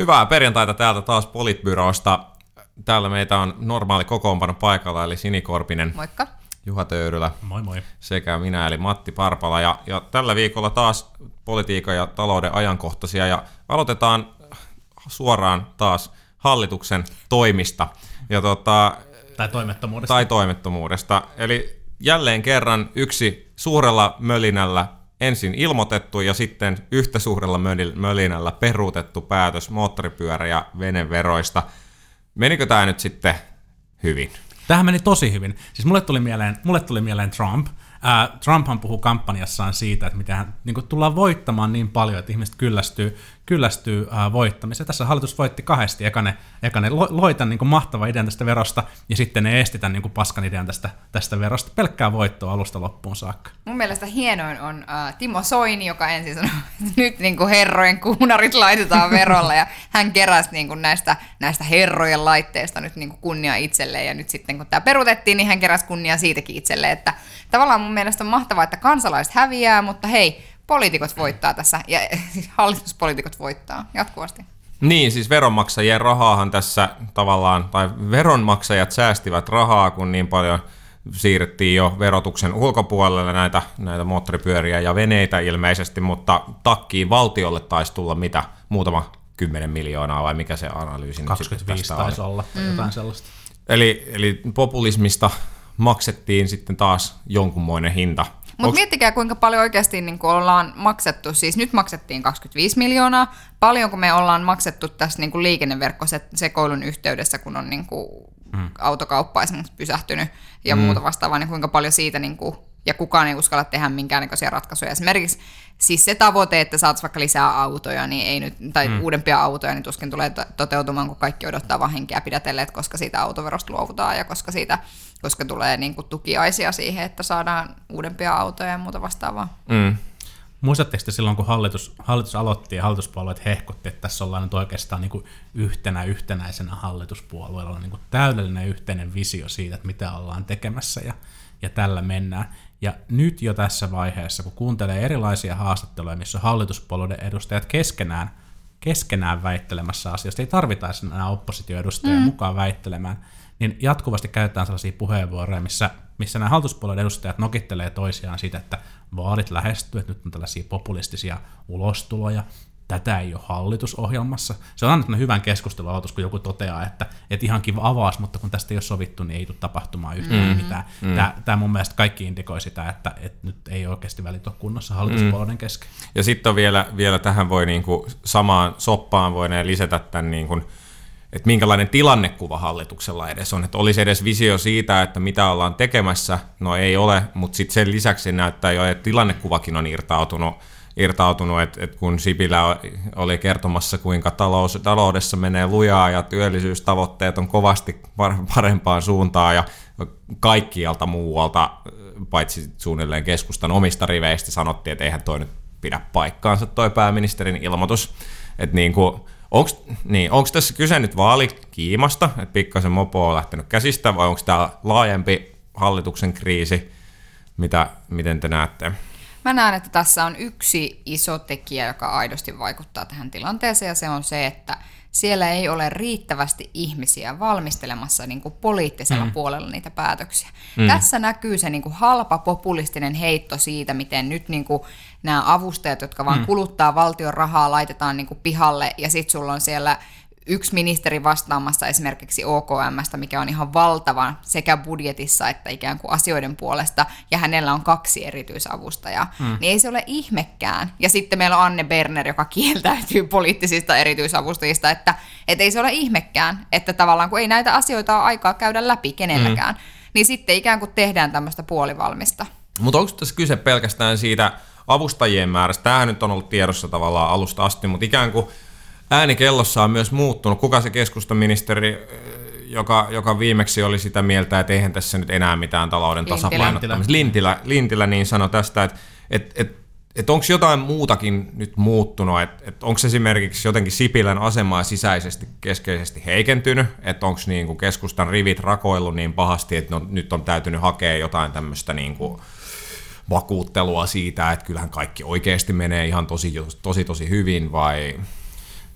Hyvää perjantaita täältä taas Politbyrosta. Täällä meitä on normaali kokoonpano paikalla, eli Sinikorpinen, Moikka. Juha Töyrylä Moi moi. sekä minä, eli Matti Parpala. Ja, ja tällä viikolla taas politiikan ja talouden ajankohtaisia, ja aloitetaan suoraan taas hallituksen toimista. Ja tota, Tai toimettomuudesta. tai toimettomuudesta. Eli jälleen kerran yksi suurella mölinällä ensin ilmoitettu ja sitten yhtä suurella möli- mölinällä peruutettu päätös moottoripyörä- ja veneveroista. Menikö tämä nyt sitten hyvin? Tähän meni tosi hyvin. Siis mulle tuli mieleen, mulle tuli mieleen Trump. Ää, Trumphan puhuu kampanjassaan siitä, että miten hän, niin tullaan voittamaan niin paljon, että ihmiset kyllästyy, kyllästyy ää, voittamiseen. Tässä hallitus voitti kahdesti. Eka ne, eka ne lo, loi tämän niin mahtava idean tästä verosta, ja sitten ne esti tämän niin paskan idean tästä, tästä verosta. Pelkkää voittoa alusta loppuun saakka. Mun mielestä hienoin on uh, Timo Soini, joka ensin sanoi, että nyt niin kuin herrojen kuunarit laitetaan verolla ja hän keräsi niin kuin näistä, näistä herrojen laitteista nyt niin kuin kunnia itselleen ja nyt sitten kun tämä perutettiin, niin hän keräsi kunnia siitäkin itselleen, että tavallaan mun mielestä on mahtavaa, että kansalaiset häviää, mutta hei, poliitikot voittaa tässä ja siis hallituspoliitikot voittaa jatkuvasti. Niin, siis veronmaksajien rahaahan tässä tavallaan, tai veronmaksajat säästivät rahaa, kun niin paljon siirrettiin jo verotuksen ulkopuolelle näitä, näitä moottoripyöriä ja veneitä ilmeisesti, mutta takkiin valtiolle taisi tulla mitä, muutama kymmenen miljoonaa vai mikä se analyysi nyt sitten 25 tästä taisi oli. olla, tai jotain sellaista. Eli, eli populismista maksettiin sitten taas jonkunmoinen hinta. Mutta Onks- miettikää, kuinka paljon oikeasti niin kuin ollaan maksettu. Siis nyt maksettiin 25 miljoonaa. Paljonko me ollaan maksettu tässä niin kuin liikenneverkkosekoilun yhteydessä, kun on niin kuin hmm. autokauppa esimerkiksi pysähtynyt ja hmm. muuta vastaavaa, niin kuinka paljon siitä, niin kuin, ja kukaan ei uskalla tehdä minkäännäköisiä ratkaisuja. Esimerkiksi siis se tavoite, että saataisiin vaikka lisää autoja, niin ei nyt, tai hmm. uudempia autoja, niin tuskin tulee to- toteutumaan, kun kaikki odottaa vaan henkeä pidätelleet, koska siitä autoverosta luovutaan ja koska siitä koska tulee niin kuin tukiaisia siihen, että saadaan uudempia autoja ja muuta vastaavaa. Mm. Muistatteko te silloin, kun hallitus, hallitus aloitti ja hallituspuolueet hehkutti, että tässä ollaan nyt oikeastaan niin kuin yhtenä yhtenäisenä hallituspuolueella, on niin kuin täydellinen yhteinen visio siitä, että mitä ollaan tekemässä ja, ja tällä mennään. Ja nyt jo tässä vaiheessa, kun kuuntelee erilaisia haastatteluja, missä on hallituspuolueiden edustajat keskenään, keskenään väittelemässä asioista, ei tarvitaisi enää oppositioedustajia mm. mukaan väittelemään, niin jatkuvasti käytetään sellaisia puheenvuoroja, missä, missä nämä hallituspuolueiden edustajat nokittelee toisiaan siitä, että vaalit lähestyy, että nyt on tällaisia populistisia ulostuloja, tätä ei ole hallitusohjelmassa. Se on aina hyvän keskustelualoitus, kun joku toteaa, että, että ihan kiva avaus, mutta kun tästä ei ole sovittu, niin ei tule tapahtumaan yhtään mm-hmm. mitään. Mm. Tämä, tämä mun mielestä kaikki indikoi sitä, että, että nyt ei oikeasti välit ole kunnossa hallituspuolueiden kesken. Ja sitten on vielä, vielä tähän voi niinku samaan soppaan voi lisätä tämän niinku, että minkälainen tilannekuva hallituksella edes on. Että olisi edes visio siitä, että mitä ollaan tekemässä, no ei ole, mutta sitten sen lisäksi näyttää jo, että tilannekuvakin on irtautunut, irtautunut että, että kun Sipilä oli kertomassa, kuinka talous, taloudessa menee lujaa ja työllisyystavoitteet on kovasti parempaan suuntaan ja kaikkialta muualta, paitsi suunnilleen keskustan omista riveistä sanottiin, että eihän toi nyt pidä paikkaansa toi pääministerin ilmoitus. Että niin kuin, Onko niin, tässä kyse nyt vaalikiimasta, että pikkasen mopo on lähtenyt käsistä, vai onko tämä laajempi hallituksen kriisi? Mitä, miten te näette? Mä näen, että tässä on yksi iso tekijä, joka aidosti vaikuttaa tähän tilanteeseen, ja se on se, että siellä ei ole riittävästi ihmisiä valmistelemassa niin kuin poliittisella mm. puolella niitä päätöksiä. Mm. Tässä näkyy se niin kuin halpa populistinen heitto siitä, miten nyt niin kuin nämä avustajat, jotka vaan mm. kuluttaa valtion rahaa, laitetaan niin kuin pihalle, ja sitten sulla on siellä yksi ministeri vastaamassa esimerkiksi OKMstä, mikä on ihan valtava sekä budjetissa että ikään kuin asioiden puolesta, ja hänellä on kaksi erityisavustajaa, hmm. niin ei se ole ihmekään. Ja sitten meillä on Anne Berner, joka kieltäytyy poliittisista erityisavustajista, että et ei se ole ihmekään, että tavallaan kun ei näitä asioita ole aikaa käydä läpi kenelläkään, hmm. niin sitten ikään kuin tehdään tämmöistä puolivalmista. Mutta onko tässä kyse pelkästään siitä avustajien määrästä? Tämähän nyt on ollut tiedossa tavallaan alusta asti, mutta ikään kuin ääni kellossa on myös muuttunut. Kuka se keskustaministeri, joka, joka viimeksi oli sitä mieltä, että eihän tässä nyt enää mitään talouden tasapainottamista. Lintilä, Lintilä niin sanoi tästä, että et, et, et onko jotain muutakin nyt muuttunut, että et onko esimerkiksi jotenkin Sipilän asemaa sisäisesti keskeisesti heikentynyt, että onko niinku keskustan rivit rakoillut niin pahasti, että no, nyt on täytynyt hakea jotain tämmöistä niinku vakuuttelua siitä, että kyllähän kaikki oikeasti menee ihan tosi tosi, tosi hyvin vai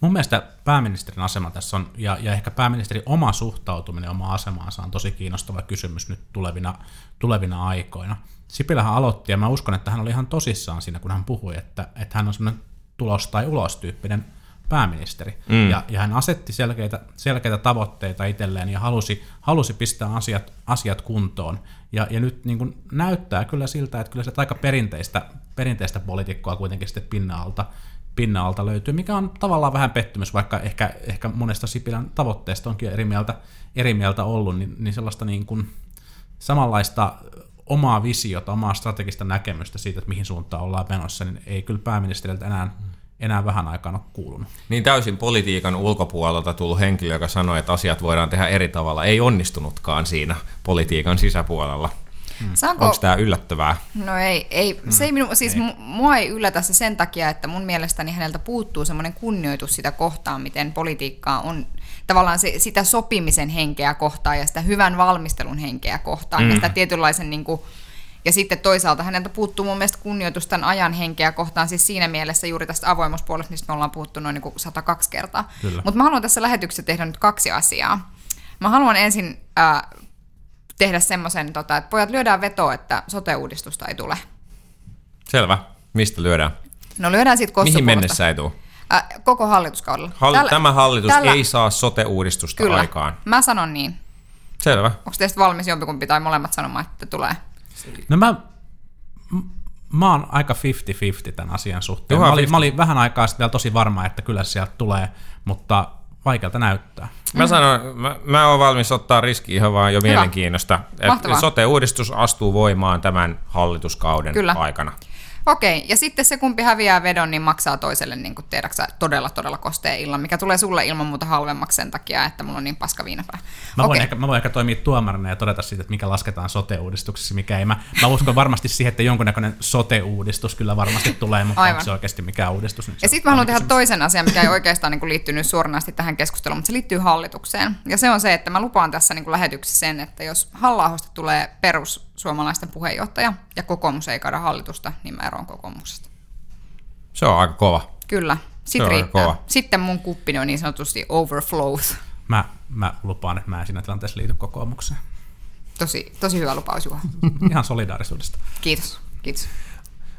mun mielestä pääministerin asema tässä on, ja, ja ehkä pääministerin oma suhtautuminen oma asemaansa on tosi kiinnostava kysymys nyt tulevina, tulevina aikoina. Sipilähän aloitti, ja mä uskon, että hän oli ihan tosissaan siinä, kun hän puhui, että, että hän on semmoinen tulos tai ulos tyyppinen pääministeri. Mm. Ja, ja hän asetti selkeitä, selkeitä tavoitteita itselleen ja halusi, halusi pistää asiat, asiat kuntoon. Ja, ja nyt niin kuin näyttää kyllä siltä, että kyllä se aika perinteistä, perinteistä poliitikkoa kuitenkin sitten pinna-alta, pinna-alta löytyy, mikä on tavallaan vähän pettymys, vaikka ehkä, ehkä monesta Sipilän tavoitteesta onkin eri mieltä, eri mieltä ollut, niin, niin sellaista niin kuin samanlaista omaa visiota, omaa strategista näkemystä siitä, että mihin suuntaan ollaan menossa, niin ei kyllä pääministeriltä enää enää vähän aikaan ole kuulunut. Niin täysin politiikan ulkopuolelta tullut henkilö, joka sanoi, että asiat voidaan tehdä eri tavalla, ei onnistunutkaan siinä politiikan sisäpuolella. Hmm. Saanko... Onko tämä yllättävää? No ei, ei. Hmm. se ei minu, siis ei. mua ei yllätä se sen takia, että mun mielestäni häneltä puuttuu semmoinen kunnioitus sitä kohtaan, miten politiikkaa on tavallaan se, sitä sopimisen henkeä kohtaan ja sitä hyvän valmistelun henkeä kohtaan hmm. ja sitä tietynlaisen niin kuin, ja sitten toisaalta häneltä puuttuu mun mielestä kunnioitus tämän ajan henkeä kohtaan, siis siinä mielessä juuri tästä avoimuuspuolesta, mistä me ollaan puhuttu noin niin kuin 102 kertaa. Mutta mä haluan tässä lähetyksessä tehdä nyt kaksi asiaa. Mä haluan ensin äh, tehdä semmoisen, tota, että pojat lyödään vetoa, että sote-uudistusta ei tule. Selvä. Mistä lyödään? No lyödään siitä Mihin mennessä ei tule? Äh, koko hallituskaudella. Hall- tällä, tämä hallitus tällä... ei saa sote-uudistusta Kyllä. aikaan. Mä sanon niin. Selvä. Onko teistä valmis jompikumpi tai molemmat sanomaan, että tulee? No mä, mä oon aika 50-50 tämän asian suhteen. Juha, mä, olin, mä olin vähän aikaa sitten vielä tosi varma, että kyllä sieltä tulee, mutta vaikealta näyttää. Mä mm. sanon, mä, mä oon valmis ottaa riski ihan vaan jo Hyvä. mielenkiinnosta. Että sote-uudistus astuu voimaan tämän hallituskauden kyllä. aikana. Okei, ja sitten se kumpi häviää vedon, niin maksaa toiselle niin kuin tiedäksä, todella todella kosteen illan, mikä tulee sulle ilman muuta halvemmaksi sen takia, että mulla on niin paska viinapää. Mä voin, ehkä, mä voin ehkä toimia tuomarina ja todeta siitä, että mikä lasketaan sote-uudistuksessa, mikä ei. Mä, mä uskon varmasti siihen, että jonkunnäköinen sote-uudistus kyllä varmasti tulee, mutta Aivan. onko se oikeasti mikä uudistus? Niin ja sitten mä haluan tehdä toisen asian, mikä ei oikeastaan niin kuin liittynyt suoranaisesti tähän keskusteluun, mutta se liittyy hallitukseen. Ja se on se, että mä lupaan tässä niin kuin lähetyksessä sen, että jos halla tulee perus suomalaisten puheenjohtaja ja kokoomus ei kaada hallitusta, niin mä eroon kokoomuksesta. Se on aika kova. Kyllä, sitten riittää. Kova. Sitten mun kuppini on niin sanotusti overflows. Mä, mä lupaan, että mä en siinä tilanteessa liity kokoomukseen. Tosi, tosi hyvä lupaus, Juha. Ihan solidaarisuudesta. Kiitos, kiitos.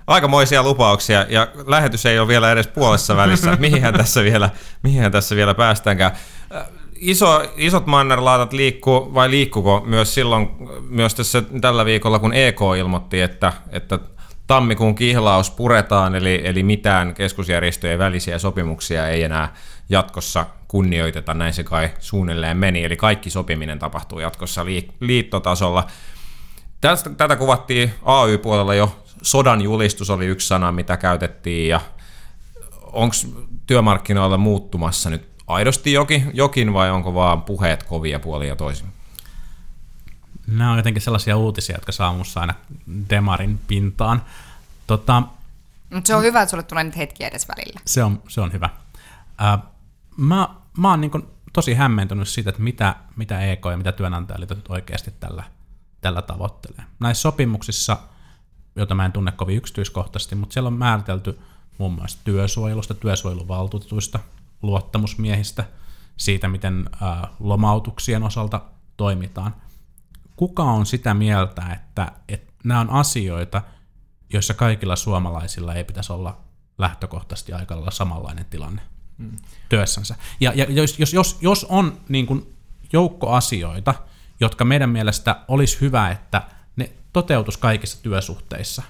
Aikamoisia lupauksia, ja lähetys ei ole vielä edes puolessa välissä. mihinhän tässä vielä, mihinhän tässä vielä päästäänkään iso, isot mannerlaatat liikkuu, vai liikkuko myös silloin, myös tässä tällä viikolla, kun EK ilmoitti, että, että tammikuun kihlaus puretaan, eli, eli mitään keskusjärjestöjen välisiä sopimuksia ei enää jatkossa kunnioiteta, näin se kai suunnilleen meni, eli kaikki sopiminen tapahtuu jatkossa liittotasolla. Tästä, tätä kuvattiin AY-puolella jo, sodan julistus oli yksi sana, mitä käytettiin, ja onko työmarkkinoilla muuttumassa nyt aidosti jokin, jokin vai onko vaan puheet kovia puolia toisin? Nämä on jotenkin sellaisia uutisia, jotka saa minussa aina demarin pintaan. Tota, Mutta se on hyvä, että sulle tulee nyt hetkiä edes välillä. Se on, se on hyvä. Äh, mä, mä oon niin tosi hämmentynyt siitä, että mitä, mitä EK ja mitä työnantajaliitot oikeasti tällä, tällä tavoittelee. Näissä sopimuksissa, joita mä en tunne kovin yksityiskohtaisesti, mutta siellä on määritelty muun muassa työsuojelusta, työsuojeluvaltuutuista, luottamusmiehistä, siitä miten lomautuksien osalta toimitaan. Kuka on sitä mieltä, että, että nämä on asioita, joissa kaikilla suomalaisilla ei pitäisi olla lähtökohtaisesti aika lailla samanlainen tilanne hmm. työssänsä. Ja, ja jos, jos, jos, jos on niin kuin joukko asioita, jotka meidän mielestä olisi hyvä, että ne toteutus kaikissa työsuhteissa,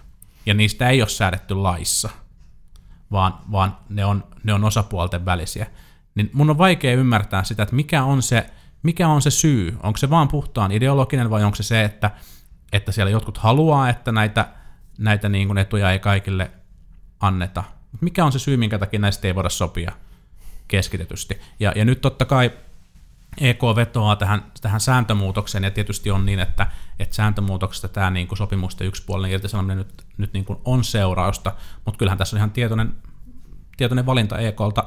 ja niistä ei ole säädetty laissa – vaan, vaan ne, on, ne on osapuolten välisiä. Niin mun on vaikea ymmärtää sitä, että mikä on se, mikä on se syy. Onko se vaan puhtaan ideologinen vai onko se se, että, että siellä jotkut haluaa, että näitä, näitä niin kuin etuja ei kaikille anneta. Mikä on se syy, minkä takia näistä ei voida sopia keskitetysti. Ja, ja nyt totta kai EK vetoaa tähän, tähän sääntömuutokseen, ja tietysti on niin, että, että sääntömuutoksesta tämä niin kuin sopimusten yksipuolinen irtisanominen nyt, nyt niin kuin on seurausta, mutta kyllähän tässä on ihan tietoinen, tietoinen valinta EKlta,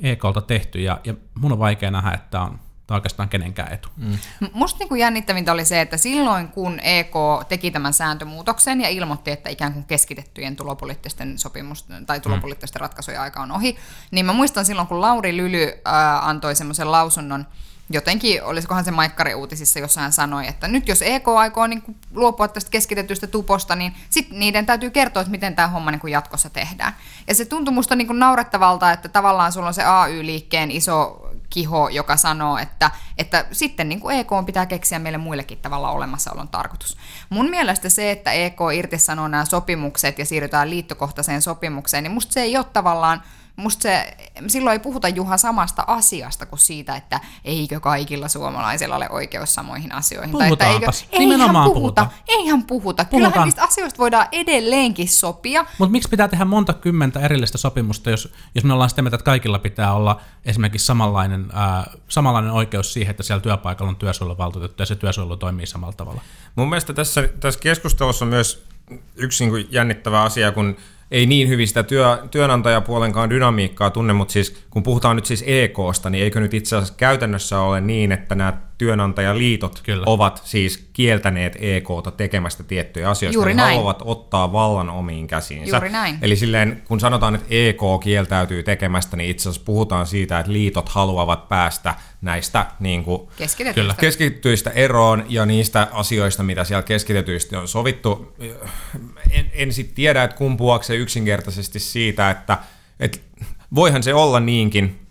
EKlta tehty, ja, ja mun on vaikea nähdä, että on tai oikeastaan kenenkään etu. Mm. Musta niin kuin jännittävintä oli se, että silloin kun EK teki tämän sääntömuutoksen ja ilmoitti, että ikään kuin keskitettyjen tulopoliittisten sopimusten tai tulopoliittisten mm. ratkaisujen aika on ohi, niin mä muistan silloin, kun Lauri Lyly äh, antoi semmoisen lausunnon, jotenkin, olisikohan se Maikkari uutisissa, jossa hän sanoi, että nyt jos EK aikoo niin luopua tästä keskitetystä tuposta, niin sitten niiden täytyy kertoa, että miten tämä homma niin jatkossa tehdään. Ja se tuntui musta niin naurettavalta, että tavallaan sulla on se AY-liikkeen iso kiho, joka sanoo, että, että sitten niin kuin EK pitää keksiä meille muillekin tavalla olemassaolon tarkoitus. Mun mielestä se, että EK irtisanoo nämä sopimukset ja siirrytään liittokohtaiseen sopimukseen, niin musta se ei ole tavallaan musta se, silloin ei puhuta Juha samasta asiasta kuin siitä, että eikö kaikilla suomalaisilla ole oikeus samoihin asioihin. Tai että eikö, eihän puhuta, puhuta, eihän puhuta. Puhutaan. Kyllähän niistä asioista voidaan edelleenkin sopia. Mutta miksi pitää tehdä monta kymmentä erillistä sopimusta, jos, jos me ollaan sitä mieltä, että kaikilla pitää olla esimerkiksi samanlainen, ää, samanlainen oikeus siihen, että siellä työpaikalla on työsuojeluvaltuutettu ja se työsuojelu toimii samalla tavalla? Mun mielestä tässä, tässä keskustelussa on myös yksi niin jännittävä asia, kun ei niin hyvin sitä työ, työnantajapuolenkaan dynamiikkaa tunne, mutta siis kun puhutaan nyt siis EKsta, niin eikö nyt itse asiassa käytännössä ole niin, että nämä työnantajaliitot Kyllä. ovat siis kieltäneet EKta tekemästä tiettyjä asioita. Juuri ne näin. haluavat ottaa vallan omiin käsiinsä. Juuri näin. Eli silleen, kun sanotaan, että EK kieltäytyy tekemästä, niin itse asiassa puhutaan siitä, että liitot haluavat päästä näistä niin kuin, keskitetyistä. keskitetyistä eroon ja niistä asioista, mitä siellä keskitetyistä on sovittu. En, en sitten tiedä, että kumpuaako se yksinkertaisesti siitä, että, että voihan se olla niinkin,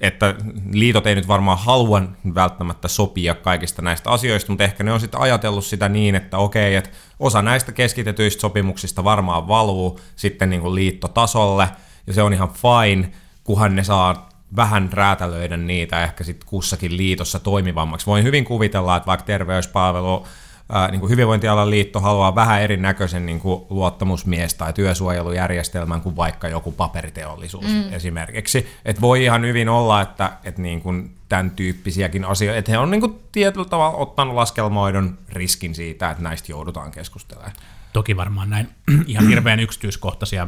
että liitot ei nyt varmaan halua välttämättä sopia kaikista näistä asioista, mutta ehkä ne on sitten ajatellut sitä niin, että okei, että osa näistä keskitetyistä sopimuksista varmaan valuu sitten niin kuin liittotasolle, ja se on ihan fine, kunhan ne saa vähän räätälöidä niitä ehkä sitten kussakin liitossa toimivammaksi. Voin hyvin kuvitella, että vaikka terveyspalvelu ää, niin kuin hyvinvointialan liitto haluaa vähän erinäköisen niin kuin luottamusmies- tai työsuojelujärjestelmän kuin vaikka joku paperiteollisuus mm. esimerkiksi. Et voi ihan hyvin olla, että, että niin kuin tämän tyyppisiäkin asioita, että he on niin kuin tietyllä tavalla ottanut laskelmoidon riskin siitä, että näistä joudutaan keskustelemaan. Toki varmaan näin ihan hirveän yksityiskohtaisia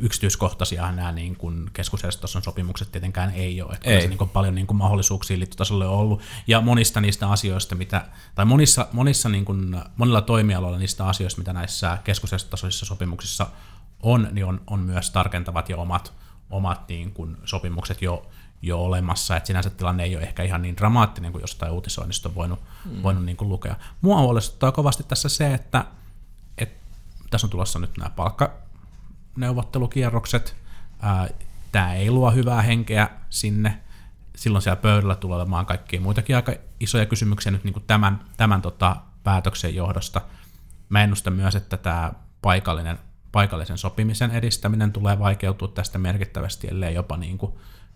yksityiskohtaisia nämä niin kuin keskusjärjestötason sopimukset tietenkään ei ole. Että ei. Se niin kuin paljon niin kuin mahdollisuuksia liittotasolle on ollut. Ja monista niistä asioista, mitä, tai monissa, monissa niin kuin, monilla toimialoilla niistä asioista, mitä näissä keskusjärjestötasoisissa sopimuksissa on, niin on, on myös tarkentavat ja omat, omat niin kuin sopimukset jo, jo olemassa, että sinänsä tilanne ei ole ehkä ihan niin dramaattinen kuin jostain uutisoinnista on voinut, mm. voinut niin kuin lukea. Mua huolestuttaa kovasti tässä se, että, että tässä on tulossa nyt nämä palkka, neuvottelukierrokset. Tämä ei luo hyvää henkeä sinne. Silloin siellä pöydällä tulee olemaan kaikkia muitakin aika isoja kysymyksiä nyt niin kuin tämän, tämän tota päätöksen johdosta. Mä ennustan myös, että tämä paikallinen, paikallisen sopimisen edistäminen tulee vaikeutua tästä merkittävästi, ellei jopa niin kuin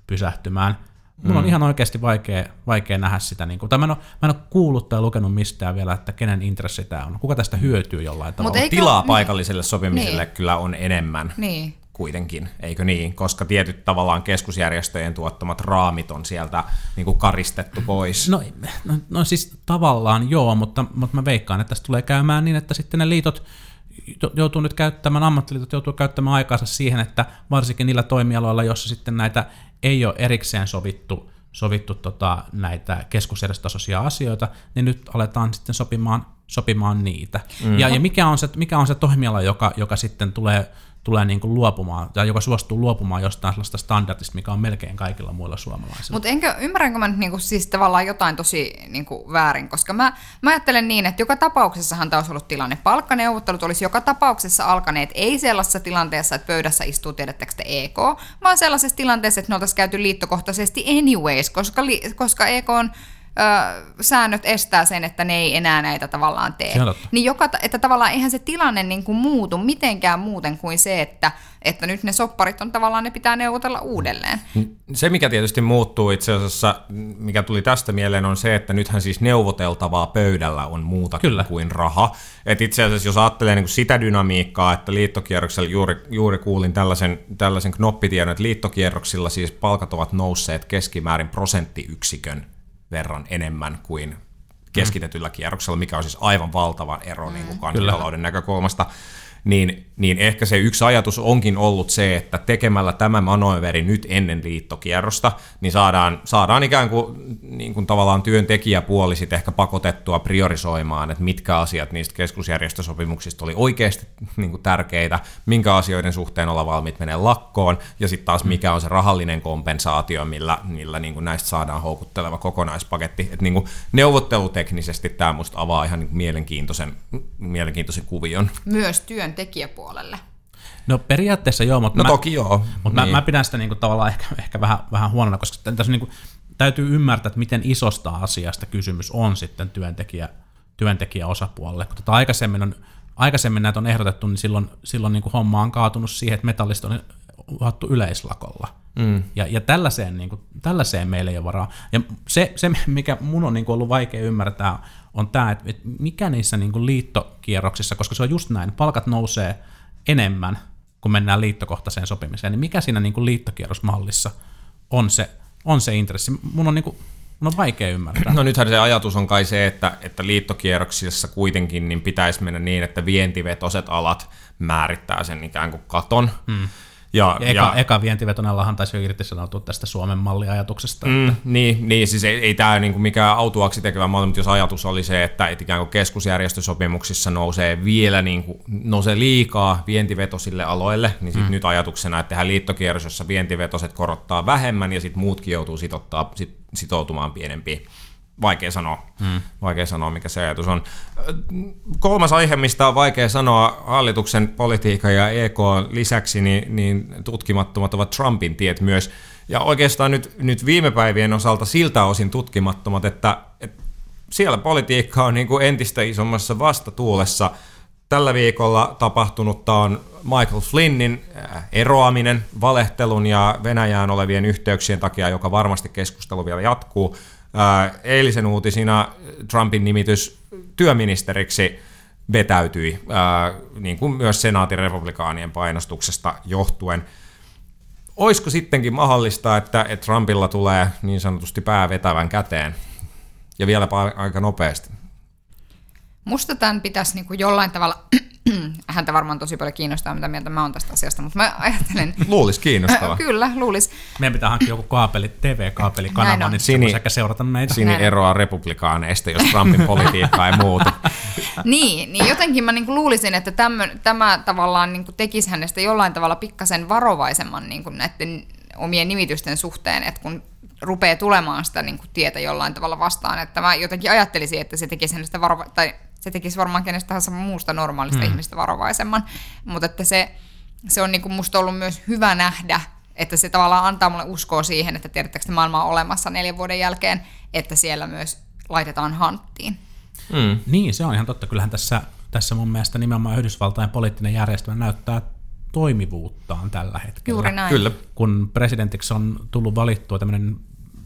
pysähtymään. Mulla on mm. ihan oikeasti vaikea, vaikea nähdä sitä. Niin kuin, tai mä en, ole, mä en ole kuullut tai lukenut mistään vielä, että kenen intressi tämä on. Kuka tästä hyötyy jollain tavalla? eikö, Tilaa niin, paikalliselle sopimiselle niin. kyllä on enemmän. Niin kuitenkin, eikö niin? Koska tietyt tavallaan keskusjärjestöjen tuottamat raamit on sieltä niin kuin karistettu pois. No, no, no siis tavallaan joo, mutta, mutta mä veikkaan, että tästä tulee käymään niin, että sitten ne liitot joutuu nyt käyttämään, ammattiliitot joutuu käyttämään aikaansa siihen, että varsinkin niillä toimialoilla, joissa sitten näitä ei ole erikseen sovittu, sovittu tota, näitä keskusjärjestötasoisia asioita, niin nyt aletaan sitten sopimaan, sopimaan niitä. Mm. Ja, ja mikä, on se, mikä on se toimiala, joka, joka sitten tulee tulee niin kuin luopumaan, tai joka suostuu luopumaan jostain sellaista standardista, mikä on melkein kaikilla muilla suomalaisilla. Mutta enkö, ymmärränkö mä nyt niin kuin, siis tavallaan jotain tosi niin kuin, väärin, koska mä, mä ajattelen niin, että joka tapauksessahan tämä olisi ollut tilanne. Palkkaneuvottelut olisi joka tapauksessa alkaneet, ei sellaisessa tilanteessa, että pöydässä istuu, tiedättekö te EK, vaan sellaisessa tilanteessa, että ne oltaisiin käyty liittokohtaisesti anyways, koska, koska EK on ö, säännöt estää sen, että ne ei enää näitä tavallaan tee. Niin joka, että tavallaan eihän se tilanne niin kuin muutu mitenkään muuten kuin se, että, että nyt ne sopparit on tavallaan, ne pitää neuvotella uudelleen. Se, mikä tietysti muuttuu itse asiassa, mikä tuli tästä mieleen, on se, että nythän siis neuvoteltavaa pöydällä on muuta Kyllä. kuin raha. Et itse asiassa, jos ajattelee niin kuin sitä dynamiikkaa, että liittokierroksella juuri, juuri kuulin tällaisen, tällaisen knoppitiedon, että liittokierroksilla siis palkat ovat nousseet keskimäärin prosenttiyksikön verran enemmän kuin keskitetyllä kierroksella, mikä on siis aivan valtava ero mm. niin kuin kansantalouden näkökulmasta. Niin, niin ehkä se yksi ajatus onkin ollut se, että tekemällä tämä manööveri nyt ennen liittokierrosta, niin saadaan, saadaan ikään kuin, niin kuin tavallaan työntekijäpuoli sitten ehkä pakotettua priorisoimaan, että mitkä asiat niistä keskusjärjestösopimuksista oli oikeasti niin kuin tärkeitä, minkä asioiden suhteen olla valmiit menee lakkoon, ja sitten taas mikä on se rahallinen kompensaatio, millä, millä niin kuin näistä saadaan houkutteleva kokonaispaketti. Että niin kuin neuvotteluteknisesti tämä musta avaa ihan niin mielenkiintoisen, mielenkiintoisen kuvion. Myös työntekijäpuolelle. No periaatteessa joo, mutta No mä, toki joo. mutta niin. mä, mä pidän sitä niinku tavallaan ehkä, ehkä vähän, vähän huonona, koska tässä niinku, täytyy ymmärtää, että miten isosta asiasta kysymys on sitten työntekijä, työntekijäosapuolelle. Kun tota aikaisemmin, on, aikaisemmin näitä on ehdotettu, niin silloin, silloin niinku homma on kaatunut siihen, että metallista on uhattu yleislakolla. Mm. Ja, ja tällaiseen, niin kuin, tällaiseen meillä ei ole varaa. Ja se, se mikä mun on niin kuin ollut vaikea ymmärtää, on tämä, että, mikä niissä niin kuin liittokierroksissa, koska se on just näin, palkat nousee enemmän, kun mennään liittokohtaiseen sopimiseen, niin mikä siinä niin kuin liittokierrosmallissa on se, on se intressi? Mun on, niin kuin, mun on vaikea ymmärtää. No nythän se ajatus on kai se, että, että liittokierroksissa kuitenkin niin pitäisi mennä niin, että vientivetoiset alat määrittää sen ikään kuin katon. Mm. Ja, Ja eka, eka vientivetonellahan taisi jo irtisanoutua tästä Suomen malliajatuksesta. Mm. Mm, niin, niin, siis ei, ei tämä niinku mikään autuaksi tekevä malli, mutta jos ajatus oli se, että et ikään kuin keskusjärjestösopimuksissa nousee vielä niinku, nousee liikaa vientivetoisille aloille, niin sit mm. nyt ajatuksena, että tehdään liittokierros, jossa vientivetoiset korottaa vähemmän ja sitten muutkin joutuu sitottaa, sit, sitoutumaan pienempiin. Vaikea sanoa, hmm. vaikea sanoa, mikä se ajatus on. Kolmas aihe, mistä on vaikea sanoa hallituksen politiikan ja EK lisäksi, niin, niin tutkimattomat ovat Trumpin tiet myös. Ja oikeastaan nyt, nyt viime päivien osalta siltä osin tutkimattomat, että, että siellä politiikka on niin kuin entistä isommassa vastatuulessa. Tällä viikolla tapahtunutta on Michael Flynnin äh, eroaminen valehtelun ja Venäjään olevien yhteyksien takia, joka varmasti keskustelu vielä jatkuu. Eilisen uutisina Trumpin nimitys työministeriksi vetäytyi, niin kuin myös senaatin republikaanien painostuksesta johtuen. Olisiko sittenkin mahdollista, että, että Trumpilla tulee niin sanotusti pää vetävän käteen? Ja vieläpä aika nopeasti. Musta tämän pitäisi niin kuin jollain tavalla, häntä varmaan tosi paljon kiinnostaa, mitä mieltä mä oon tästä asiasta, mutta mä ajattelen, Luulisi kiinnostava. kyllä, luulis. Meidän pitää hankkia joku kaapeli, TV-kaapelikanava, niin Sini- sekä seurata meitä. Sini Näin. eroaa republikaaneista, jos Trumpin politiikka ei muutu. Niin, niin jotenkin mä niinku luulisin, että tämmö, tämä tavallaan niinku tekisi hänestä jollain tavalla pikkasen varovaisemman niinku näiden omien nimitysten suhteen, että kun rupeaa tulemaan sitä niinku tietä jollain tavalla vastaan, että mä jotenkin ajattelisin, että se tekisi hänestä varova- tai se tekisi varmaan kenestä tahansa muusta normaalista hmm. ihmistä varovaisemman, mutta että se, se on niinku musta ollut myös hyvä nähdä, että se tavallaan antaa mulle uskoa siihen, että tiedättekö, että maailma on olemassa neljän vuoden jälkeen, että siellä myös laitetaan hanttiin. Mm. Niin, se on ihan totta. Kyllähän tässä, tässä mun mielestä nimenomaan Yhdysvaltain poliittinen järjestelmä näyttää toimivuuttaan tällä hetkellä. Juuri näin. Kyllä. Kun presidentiksi on tullut valittua tämmöinen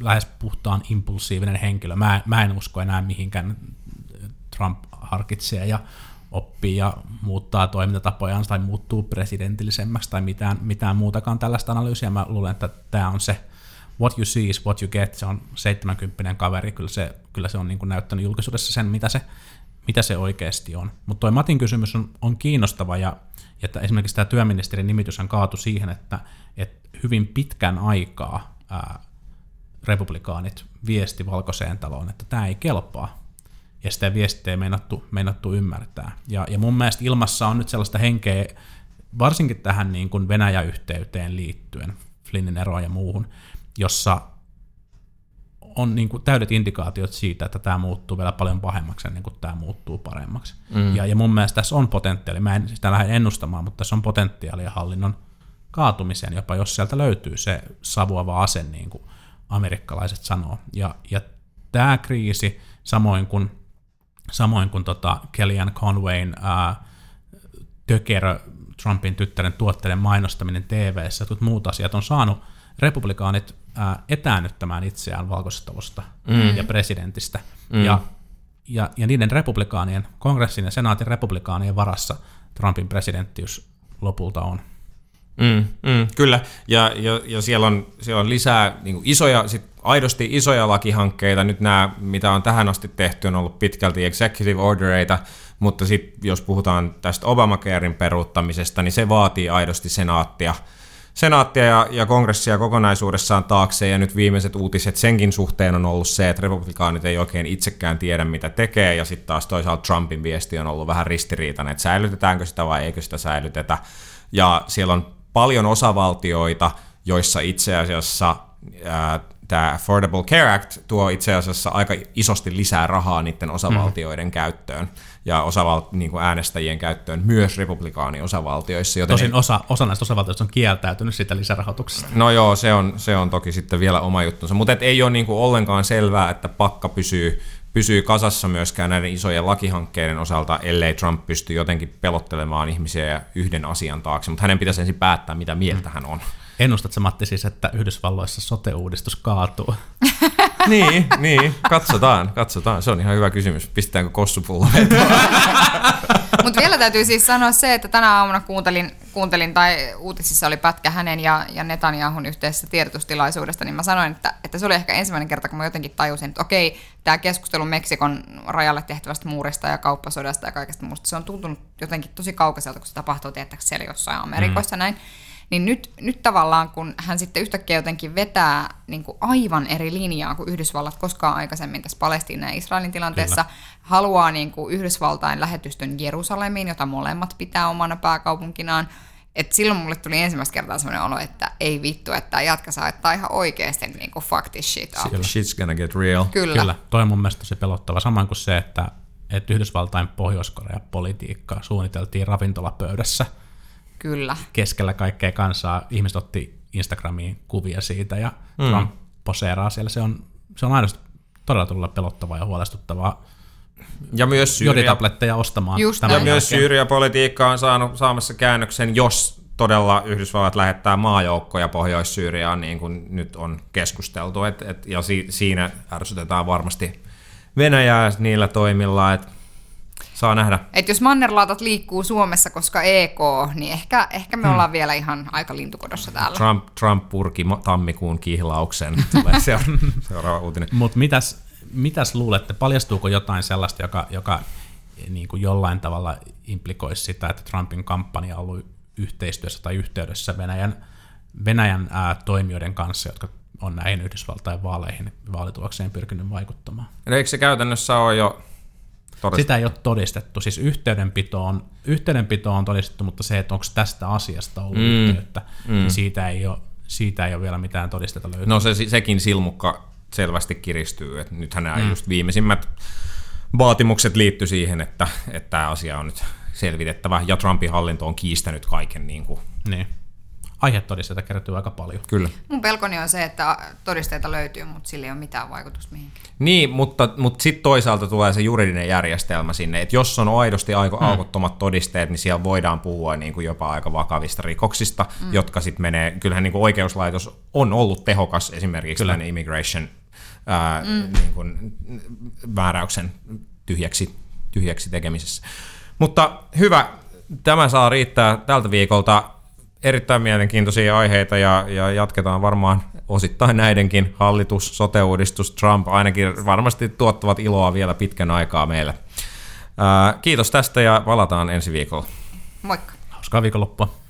lähes puhtaan impulsiivinen henkilö, mä, mä en usko enää mihinkään Trump harkitsee ja oppii ja muuttaa toimintatapojaan tai muuttuu presidentillisemmäksi tai mitään, mitään muutakaan tällaista analyysiä. Mä luulen, että tämä on se what you see is what you get. Se on 70 kaveri, kyllä se, kyllä se on niin kuin näyttänyt julkisuudessa sen, mitä se, mitä se oikeasti on. Mutta toi Matin kysymys on, on kiinnostava ja, ja että esimerkiksi tämä työministerin nimitys kaatui siihen, että, että hyvin pitkän aikaa ää, republikaanit viesti valkoiseen taloon, että tämä ei kelpaa. Ja sitä viestiä ei meinattu, meinattu ymmärtää. Ja, ja mun mielestä ilmassa on nyt sellaista henkeä, varsinkin tähän niin kuin Venäjä-yhteyteen liittyen, Flynnin eroon ja muuhun, jossa on niin kuin täydet indikaatiot siitä, että tämä muuttuu vielä paljon pahemmaksi ennen kuin tämä muuttuu paremmaksi. Mm. Ja, ja mun mielestä tässä on potentiaali, mä en sitä lähde ennustamaan, mutta tässä on potentiaalia hallinnon kaatumiseen, jopa jos sieltä löytyy se savuava ase, niin kuin amerikkalaiset sanoo. Ja, ja tämä kriisi, samoin kuin, samoin kuin tota Kellyanne Conwayn ää, tökerö Trumpin tyttären tuotteiden mainostaminen TV-ssä, jotkut muut asiat on saanut republikaanit ää, etäännyttämään itseään valkoisesta talosta mm. ja presidentistä. Mm. Ja, ja, ja niiden republikaanien, kongressin ja senaatin republikaanien varassa Trumpin presidenttiys lopulta on. Mm, mm, kyllä, ja, ja, ja siellä, on, siellä on lisää niin isoja sit aidosti isoja lakihankkeita. Nyt nämä, mitä on tähän asti tehty, on ollut pitkälti executive ordereita, mutta sitten jos puhutaan tästä Obamacarein peruuttamisesta, niin se vaatii aidosti senaattia, senaattia ja, ja kongressia kokonaisuudessaan taakse, ja nyt viimeiset uutiset senkin suhteen on ollut se, että republikaanit ei oikein itsekään tiedä, mitä tekee, ja sitten taas toisaalta Trumpin viesti on ollut vähän ristiriitainen, että säilytetäänkö sitä vai eikö sitä säilytetä, ja siellä on paljon osavaltioita, joissa itse asiassa tämä Affordable Care Act tuo itse asiassa aika isosti lisää rahaa niiden osavaltioiden mm. käyttöön ja osaval- niin kuin äänestäjien käyttöön myös republikaani-osavaltioissa. Joten Tosin osa, osa näistä osavaltioista on kieltäytynyt siitä lisärahoituksesta. No joo, se on, se on toki sitten vielä oma juttunsa, mutta ei ole niin kuin ollenkaan selvää, että pakka pysyy, pysyy kasassa myöskään näiden isojen lakihankkeiden osalta, ellei Trump pysty jotenkin pelottelemaan ihmisiä yhden asian taakse, mutta hänen pitäisi ensin päättää, mitä mieltä mm. hän on. Ennustatko Matti siis, että Yhdysvalloissa sote-uudistus kaatuu? niin, niin, katsotaan, katsotaan. Se on ihan hyvä kysymys. Pistetäänkö kossupullo Mutta vielä täytyy siis sanoa se, että tänä aamuna kuuntelin, kuuntelin tai uutisissa oli pätkä hänen ja, ja Netanyahun yhteisessä tiedotustilaisuudesta, niin mä sanoin, että, että se oli ehkä ensimmäinen kerta, kun mä jotenkin tajusin, että okei, tämä keskustelu Meksikon rajalle tehtävästä muurista ja kauppasodasta ja kaikesta muusta, se on tuntunut jotenkin tosi kaukaiselta, kun se tapahtuu tietääkseni siellä jossain Amerikoissa mm. näin. Niin nyt, nyt tavallaan, kun hän sitten yhtäkkiä jotenkin vetää niin kuin aivan eri linjaa kuin Yhdysvallat koskaan aikaisemmin tässä Palestiinan ja Israelin tilanteessa, Kyllä. haluaa niin kuin Yhdysvaltain lähetystön Jerusalemiin, jota molemmat pitää omana pääkaupunkinaan, et silloin mulle tuli ensimmäistä kertaa sellainen olo, että ei vittu, että jatka saattaa ihan oikeasti niin kuin fuck this shit up. Shit's gonna get real. Kyllä. Kyllä. Toi on mun mielestä tosi pelottava. Samoin kuin se, että, että Yhdysvaltain Pohjois-Korea politiikkaa suunniteltiin ravintolapöydässä – Kyllä. keskellä kaikkea kansaa. Ihmiset otti Instagramiin kuvia siitä ja mm. Trump poseeraa siellä. Se on, se on aidosti todella todella pelottavaa ja huolestuttavaa. Ja myös Syyria, ostamaan. Just ja myös Syyria-politiikka on saanut, saamassa käännöksen, jos todella Yhdysvallat lähettää maajoukkoja Pohjois-Syyriaan, niin kuin nyt on keskusteltu. Et, et, ja si, siinä ärsytetään varmasti Venäjää niillä toimilla, että Saa nähdä. Et jos mannerlaatat liikkuu Suomessa, koska EK, niin ehkä, ehkä me hmm. ollaan vielä ihan aika lintukodossa täällä. Trump, Trump purki tammikuun kihlauksen. Tulee seuraava uutinen. Mutta mitäs, mitäs luulette, paljastuuko jotain sellaista, joka, joka niin kuin jollain tavalla implikoisi sitä, että Trumpin kampanja on ollut yhteistyössä tai yhteydessä Venäjän, Venäjän ää, toimijoiden kanssa, jotka on näihin Yhdysvaltain vaaleihin vaalitulokseen pyrkinyt vaikuttamaan. Eikö se käytännössä ole jo Todistettu. Sitä ei ole todistettu. Siis yhteydenpito on, yhteydenpito on todistettu, mutta se, että onko tästä asiasta ollut mm. yhteyttä, mm. niin siitä ei, ole, siitä ei ole vielä mitään todistetta löytynyt. No se, sekin silmukka selvästi kiristyy. Että nythän nämä mm. just viimeisimmät vaatimukset liittyy siihen, että, että tämä asia on nyt selvitettävä, ja Trumpin hallinto on kiistänyt kaiken niin kuin niin aihetodisteita kertyy aika paljon. Kyllä. Mun pelkoni on se, että todisteita löytyy, mutta sillä ei ole mitään vaikutusta mihinkään. Niin, mutta, mutta sitten toisaalta tulee se juridinen järjestelmä sinne, että jos on aidosti aiko, mm. aukottomat todisteet, niin siellä voidaan puhua niin kuin jopa aika vakavista rikoksista, mm. jotka sitten menee, kyllähän niin kuin oikeuslaitos on ollut tehokas esimerkiksi Kyllä. tämän immigration ää, mm. niin kuin, määräyksen tyhjäksi, tyhjäksi tekemisessä. Mutta hyvä, tämä saa riittää tältä viikolta erittäin mielenkiintoisia aiheita ja, ja jatketaan varmaan osittain näidenkin. Hallitus, sote-uudistus, Trump ainakin varmasti tuottavat iloa vielä pitkän aikaa meille. Ää, kiitos tästä ja palataan ensi viikolla. Moikka. Hauskaa viikonloppua.